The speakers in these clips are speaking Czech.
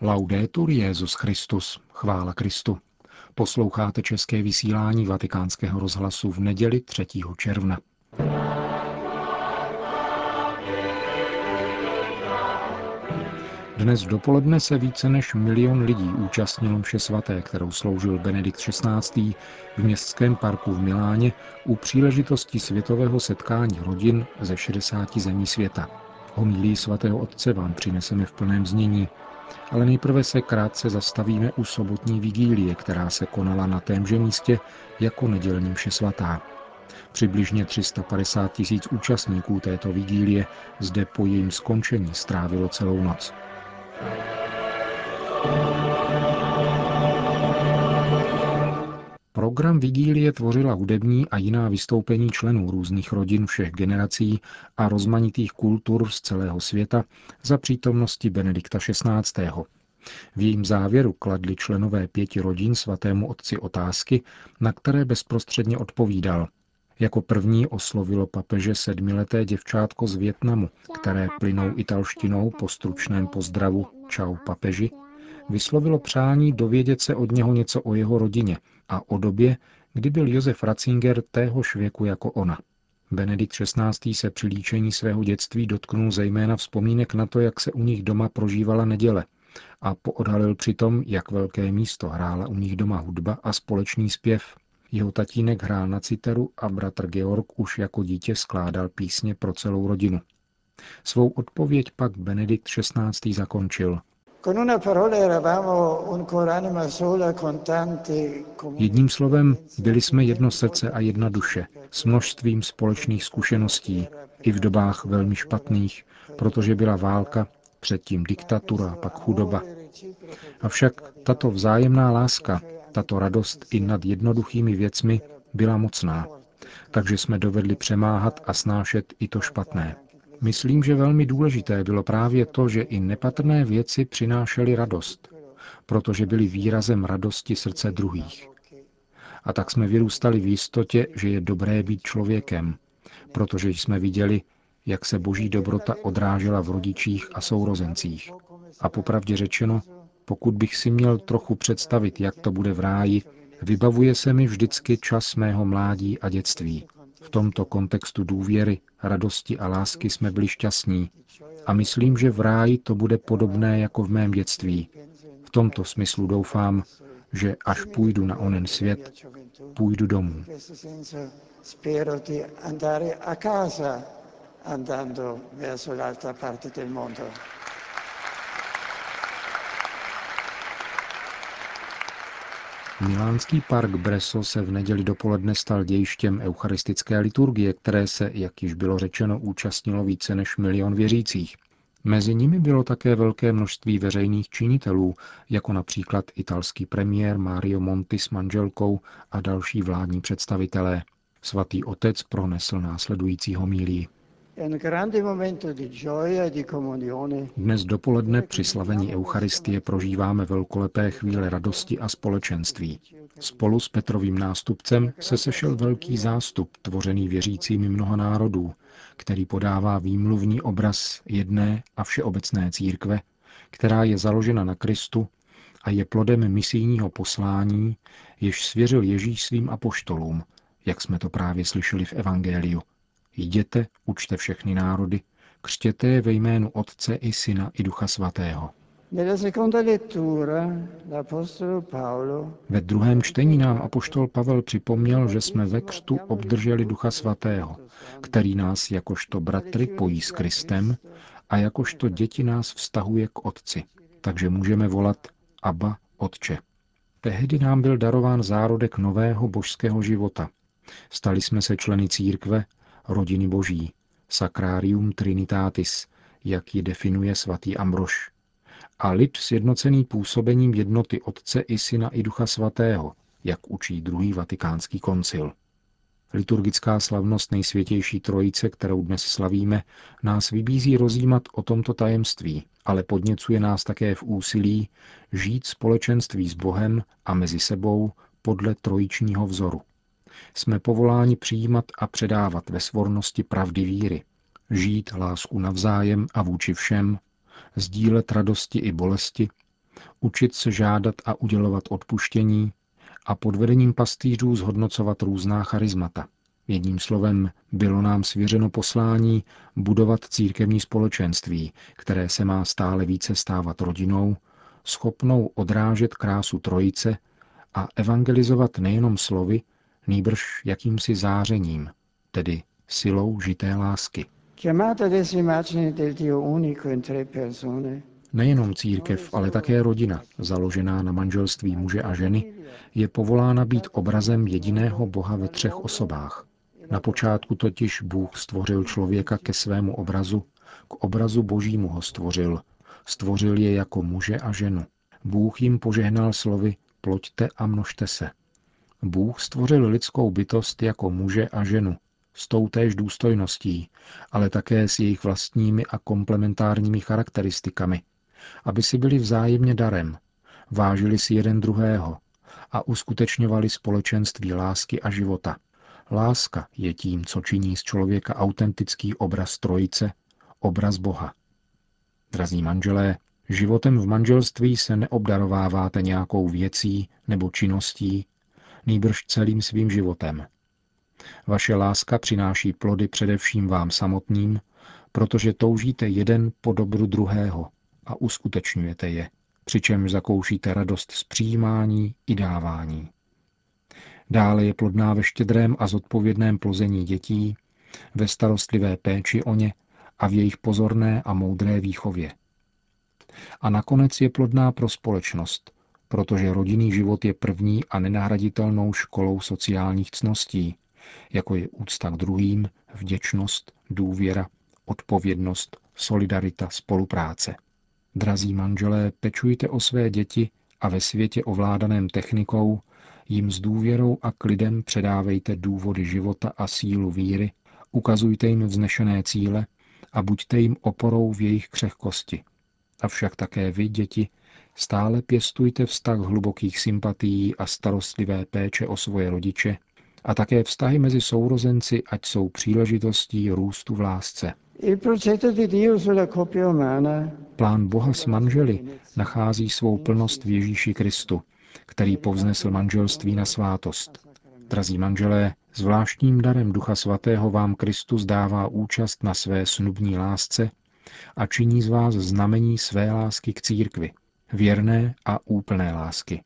Laudetur Jezus Christus, chvála Kristu. Posloucháte české vysílání Vatikánského rozhlasu v neděli 3. června. Dnes dopoledne se více než milion lidí účastnilo mše svaté, kterou sloužil Benedikt XVI. v městském parku v Miláně u příležitosti světového setkání rodin ze 60 zemí světa. Homílí svatého otce vám přineseme v plném znění, ale nejprve se krátce zastavíme u sobotní vigílie, která se konala na témže místě jako nedělní mše svatá. Přibližně 350 tisíc účastníků této vigílie zde po jejím skončení strávilo celou noc. Program vigílie tvořila hudební a jiná vystoupení členů různých rodin všech generací a rozmanitých kultur z celého světa za přítomnosti Benedikta XVI. V jejím závěru kladli členové pěti rodin svatému otci otázky, na které bezprostředně odpovídal. Jako první oslovilo papeže sedmileté děvčátko z Větnamu, které plynou italštinou po stručném pozdravu Čau papeži, vyslovilo přání dovědět se od něho něco o jeho rodině a o době, kdy byl Josef Ratzinger téhož věku jako ona. Benedikt XVI. se při líčení svého dětství dotknul zejména vzpomínek na to, jak se u nich doma prožívala neděle a poodhalil přitom, jak velké místo hrála u nich doma hudba a společný zpěv. Jeho tatínek hrál na citeru a bratr Georg už jako dítě skládal písně pro celou rodinu. Svou odpověď pak Benedikt XVI. zakončil. Jedním slovem, byli jsme jedno srdce a jedna duše, s množstvím společných zkušeností, i v dobách velmi špatných, protože byla válka, předtím diktatura, pak chudoba. Avšak tato vzájemná láska, tato radost i nad jednoduchými věcmi byla mocná, takže jsme dovedli přemáhat a snášet i to špatné. Myslím, že velmi důležité bylo právě to, že i nepatrné věci přinášely radost, protože byly výrazem radosti srdce druhých. A tak jsme vyrůstali v jistotě, že je dobré být člověkem, protože jsme viděli, jak se boží dobrota odrážela v rodičích a sourozencích. A popravdě řečeno, pokud bych si měl trochu představit, jak to bude v ráji, vybavuje se mi vždycky čas mého mládí a dětství. V tomto kontextu důvěry, radosti a lásky jsme byli šťastní a myslím, že v ráji to bude podobné jako v mém dětství. V tomto smyslu doufám, že až půjdu na onen svět, půjdu domů. andando verso l'altra parte del mondo. Milánský park Breso se v neděli dopoledne stal dějištěm eucharistické liturgie, které se, jak již bylo řečeno, účastnilo více než milion věřících. Mezi nimi bylo také velké množství veřejných činitelů, jako například italský premiér Mario Monti s manželkou a další vládní představitelé. Svatý otec pronesl následující homílii. Dnes dopoledne při slavení Eucharistie prožíváme velkolepé chvíle radosti a společenství. Spolu s Petrovým nástupcem se sešel velký zástup, tvořený věřícími mnoha národů, který podává výmluvný obraz jedné a všeobecné církve, která je založena na Kristu a je plodem misijního poslání, jež svěřil Ježíš svým apoštolům, jak jsme to právě slyšeli v Evangeliu – Jděte, učte všechny národy, křtěte je ve jménu Otce i Syna i Ducha Svatého. Ve druhém čtení nám apoštol Pavel připomněl, že jsme ve křtu obdrželi Ducha Svatého, který nás jakožto bratry pojí s Kristem a jakožto děti nás vztahuje k Otci. Takže můžeme volat Abba, Otče. Tehdy nám byl darován zárodek nového božského života. Stali jsme se členy církve, rodiny boží, Sacrarium Trinitatis, jak ji definuje svatý Ambrož, a lid sjednocený působením jednoty Otce i Syna i Ducha Svatého, jak učí druhý vatikánský koncil. Liturgická slavnost nejsvětější trojice, kterou dnes slavíme, nás vybízí rozjímat o tomto tajemství, ale podněcuje nás také v úsilí žít společenství s Bohem a mezi sebou podle trojičního vzoru jsme povoláni přijímat a předávat ve svornosti pravdy víry, žít lásku navzájem a vůči všem, sdílet radosti i bolesti, učit se žádat a udělovat odpuštění a pod vedením pastýřů zhodnocovat různá charismata. Jedním slovem bylo nám svěřeno poslání budovat církevní společenství, které se má stále více stávat rodinou, schopnou odrážet krásu trojice a evangelizovat nejenom slovy, nýbrž jakýmsi zářením, tedy silou žité lásky. Nejenom církev, ale také rodina, založená na manželství muže a ženy, je povolána být obrazem jediného Boha ve třech osobách. Na počátku totiž Bůh stvořil člověka ke svému obrazu, k obrazu božímu ho stvořil. Stvořil je jako muže a ženu. Bůh jim požehnal slovy ploďte a množte se. Bůh stvořil lidskou bytost jako muže a ženu, s toutéž důstojností, ale také s jejich vlastními a komplementárními charakteristikami, aby si byli vzájemně darem, vážili si jeden druhého a uskutečňovali společenství lásky a života. Láska je tím, co činí z člověka autentický obraz trojice, obraz Boha. Drazí manželé, životem v manželství se neobdarováváte nějakou věcí nebo činností, nýbrž celým svým životem. Vaše láska přináší plody především vám samotným, protože toužíte jeden po dobru druhého a uskutečňujete je, přičemž zakoušíte radost z přijímání i dávání. Dále je plodná ve štědrém a zodpovědném plození dětí, ve starostlivé péči o ně a v jejich pozorné a moudré výchově. A nakonec je plodná pro společnost, protože rodinný život je první a nenahraditelnou školou sociálních cností, jako je úcta k druhým, vděčnost, důvěra, odpovědnost, solidarita, spolupráce. Drazí manželé, pečujte o své děti a ve světě ovládaném technikou jim s důvěrou a klidem předávejte důvody života a sílu víry, ukazujte jim vznešené cíle a buďte jim oporou v jejich křehkosti. Avšak také vy, děti, stále pěstujte vztah hlubokých sympatií a starostlivé péče o svoje rodiče a také vztahy mezi sourozenci, ať jsou příležitostí růstu v lásce. Plán Boha s manželi nachází svou plnost v Ježíši Kristu, který povznesl manželství na svátost. Drazí manželé, zvláštním darem Ducha Svatého vám Kristus dává účast na své snubní lásce a činí z vás znamení své lásky k církvi, věrné a úplné lásky.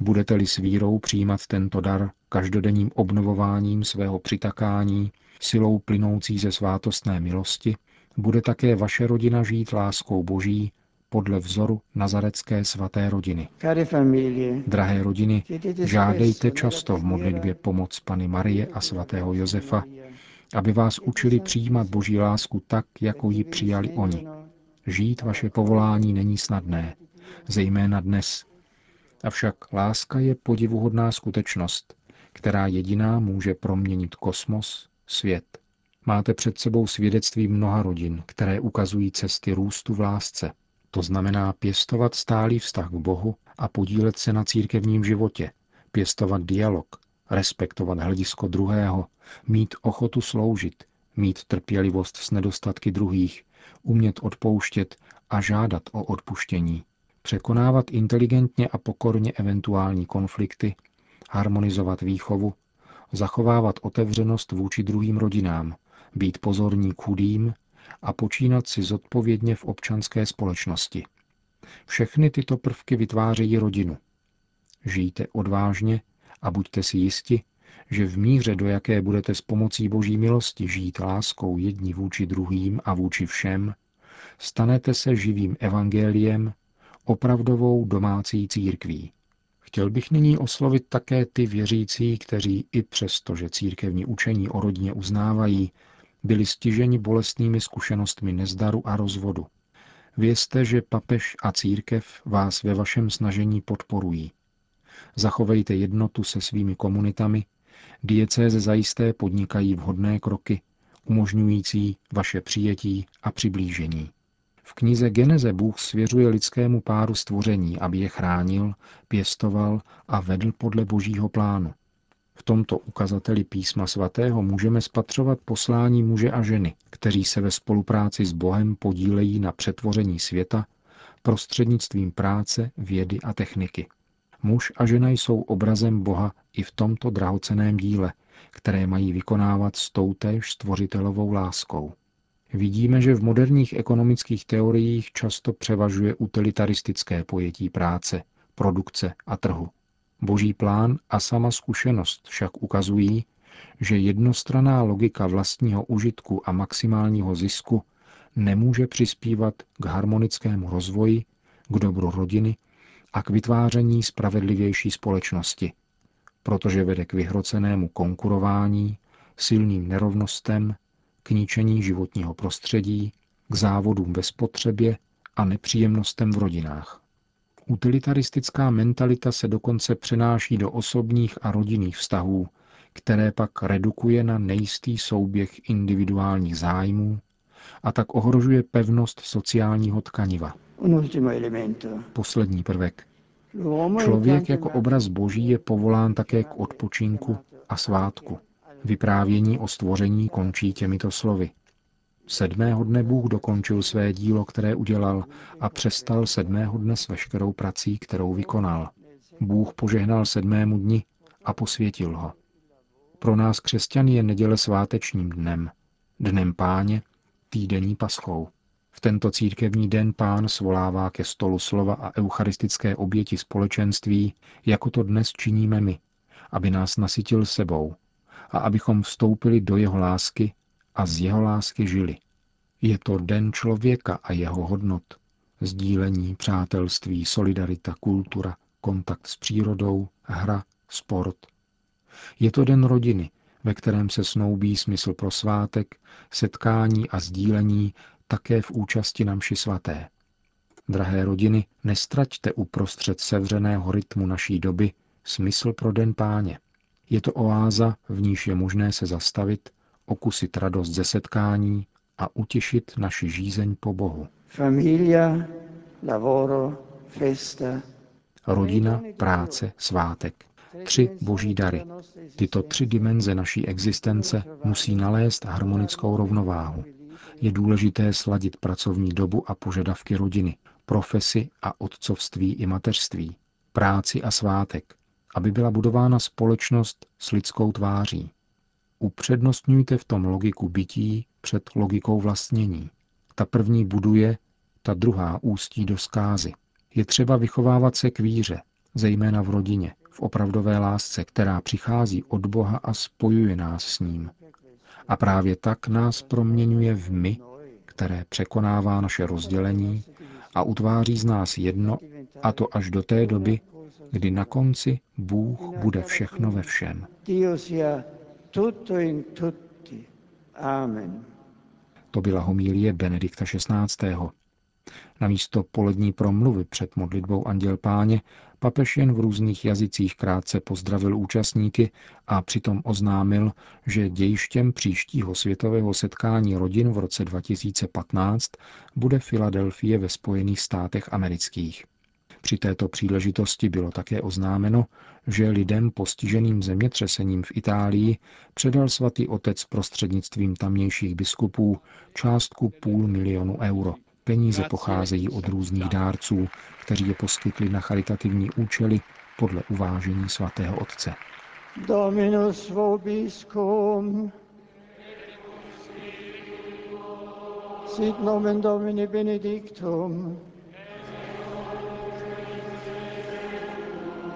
Budete-li s vírou přijímat tento dar každodenním obnovováním svého přitakání, silou plynoucí ze svátostné milosti, bude také vaše rodina žít láskou Boží podle vzoru nazarecké svaté rodiny. Drahé rodiny, žádejte často v modlitbě pomoc Pany Marie a svatého Josefa, aby vás učili přijímat Boží lásku tak, jako ji přijali oni. Žít vaše povolání není snadné, zejména dnes. Avšak láska je podivuhodná skutečnost, která jediná může proměnit kosmos, svět. Máte před sebou svědectví mnoha rodin, které ukazují cesty růstu v lásce. To znamená pěstovat stálý vztah k Bohu a podílet se na církevním životě, pěstovat dialog, respektovat hledisko druhého, mít ochotu sloužit, mít trpělivost s nedostatky druhých, umět odpouštět a žádat o odpuštění, překonávat inteligentně a pokorně eventuální konflikty, harmonizovat výchovu, zachovávat otevřenost vůči druhým rodinám, být pozorní k chudým a počínat si zodpovědně v občanské společnosti. Všechny tyto prvky vytvářejí rodinu. Žijte odvážně a buďte si jisti, že v míře, do jaké budete s pomocí Boží milosti žít láskou jedni vůči druhým a vůči všem, stanete se živým evangeliem, opravdovou domácí církví. Chtěl bych nyní oslovit také ty věřící, kteří i přesto, že církevní učení o rodině uznávají, byli stiženi bolestnými zkušenostmi nezdaru a rozvodu. Vězte, že papež a církev vás ve vašem snažení podporují. Zachovejte jednotu se svými komunitami, diecéze zajisté podnikají vhodné kroky, umožňující vaše přijetí a přiblížení. V knize Geneze Bůh svěřuje lidskému páru stvoření, aby je chránil, pěstoval a vedl podle božího plánu. V tomto ukazateli písma svatého můžeme spatřovat poslání muže a ženy, kteří se ve spolupráci s Bohem podílejí na přetvoření světa prostřednictvím práce, vědy a techniky. Muž a žena jsou obrazem Boha i v tomto drahoceném díle, které mají vykonávat s toutéž stvořitelovou láskou. Vidíme, že v moderních ekonomických teoriích často převažuje utilitaristické pojetí práce, produkce a trhu. Boží plán a sama zkušenost však ukazují, že jednostraná logika vlastního užitku a maximálního zisku nemůže přispívat k harmonickému rozvoji, k dobru rodiny a k vytváření spravedlivější společnosti, protože vede k vyhrocenému konkurování, silným nerovnostem, k ničení životního prostředí, k závodům ve spotřebě a nepříjemnostem v rodinách. Utilitaristická mentalita se dokonce přenáší do osobních a rodinných vztahů, které pak redukuje na nejistý souběh individuálních zájmů a tak ohrožuje pevnost sociálního tkaniva. Poslední prvek. Člověk jako obraz Boží je povolán také k odpočinku a svátku. Vyprávění o stvoření končí těmito slovy. Sedmého dne Bůh dokončil své dílo, které udělal, a přestal sedmého dne s veškerou prací, kterou vykonal. Bůh požehnal sedmému dni a posvětil ho. Pro nás křesťany je neděle svátečním dnem, dnem páně, týdenní paschou. V tento církevní den pán svolává ke stolu slova a eucharistické oběti společenství, jako to dnes činíme my, aby nás nasytil sebou a abychom vstoupili do jeho lásky a z jeho lásky žili. Je to den člověka a jeho hodnot, sdílení, přátelství, solidarita, kultura, kontakt s přírodou, hra, sport. Je to den rodiny, ve kterém se snoubí smysl pro svátek, setkání a sdílení také v účasti na mši svaté. Drahé rodiny, nestraťte uprostřed sevřeného rytmu naší doby smysl pro den páně. Je to oáza, v níž je možné se zastavit, okusit radost ze setkání a utěšit naši žízeň po Bohu. Familia, lavoro, festa. Rodina, práce, svátek. Tři boží dary. Tyto tři dimenze naší existence musí nalézt harmonickou rovnováhu. Je důležité sladit pracovní dobu a požadavky rodiny, profesi a otcovství i mateřství, práci a svátek, aby byla budována společnost s lidskou tváří. Upřednostňujte v tom logiku bytí před logikou vlastnění. Ta první buduje, ta druhá ústí do zkázy. Je třeba vychovávat se k víře, zejména v rodině, v opravdové lásce, která přichází od Boha a spojuje nás s ním. A právě tak nás proměňuje v my, které překonává naše rozdělení a utváří z nás jedno, a to až do té doby, kdy na konci Bůh bude všechno ve všem. To byla homílie Benedikta XVI. Na místo polední promluvy před modlitbou Anděl Páně papež jen v různých jazycích krátce pozdravil účastníky a přitom oznámil, že dějištěm příštího světového setkání rodin v roce 2015 bude Filadelfie ve Spojených státech amerických. Při této příležitosti bylo také oznámeno, že lidem postiženým zemětřesením v Itálii předal svatý otec prostřednictvím tamnějších biskupů částku půl milionu euro. Peníze pocházejí od různých dárců, kteří je poskytli na charitativní účely podle uvážení svatého otce. Dominus vobiscum. Sit nomen Domini benedictum.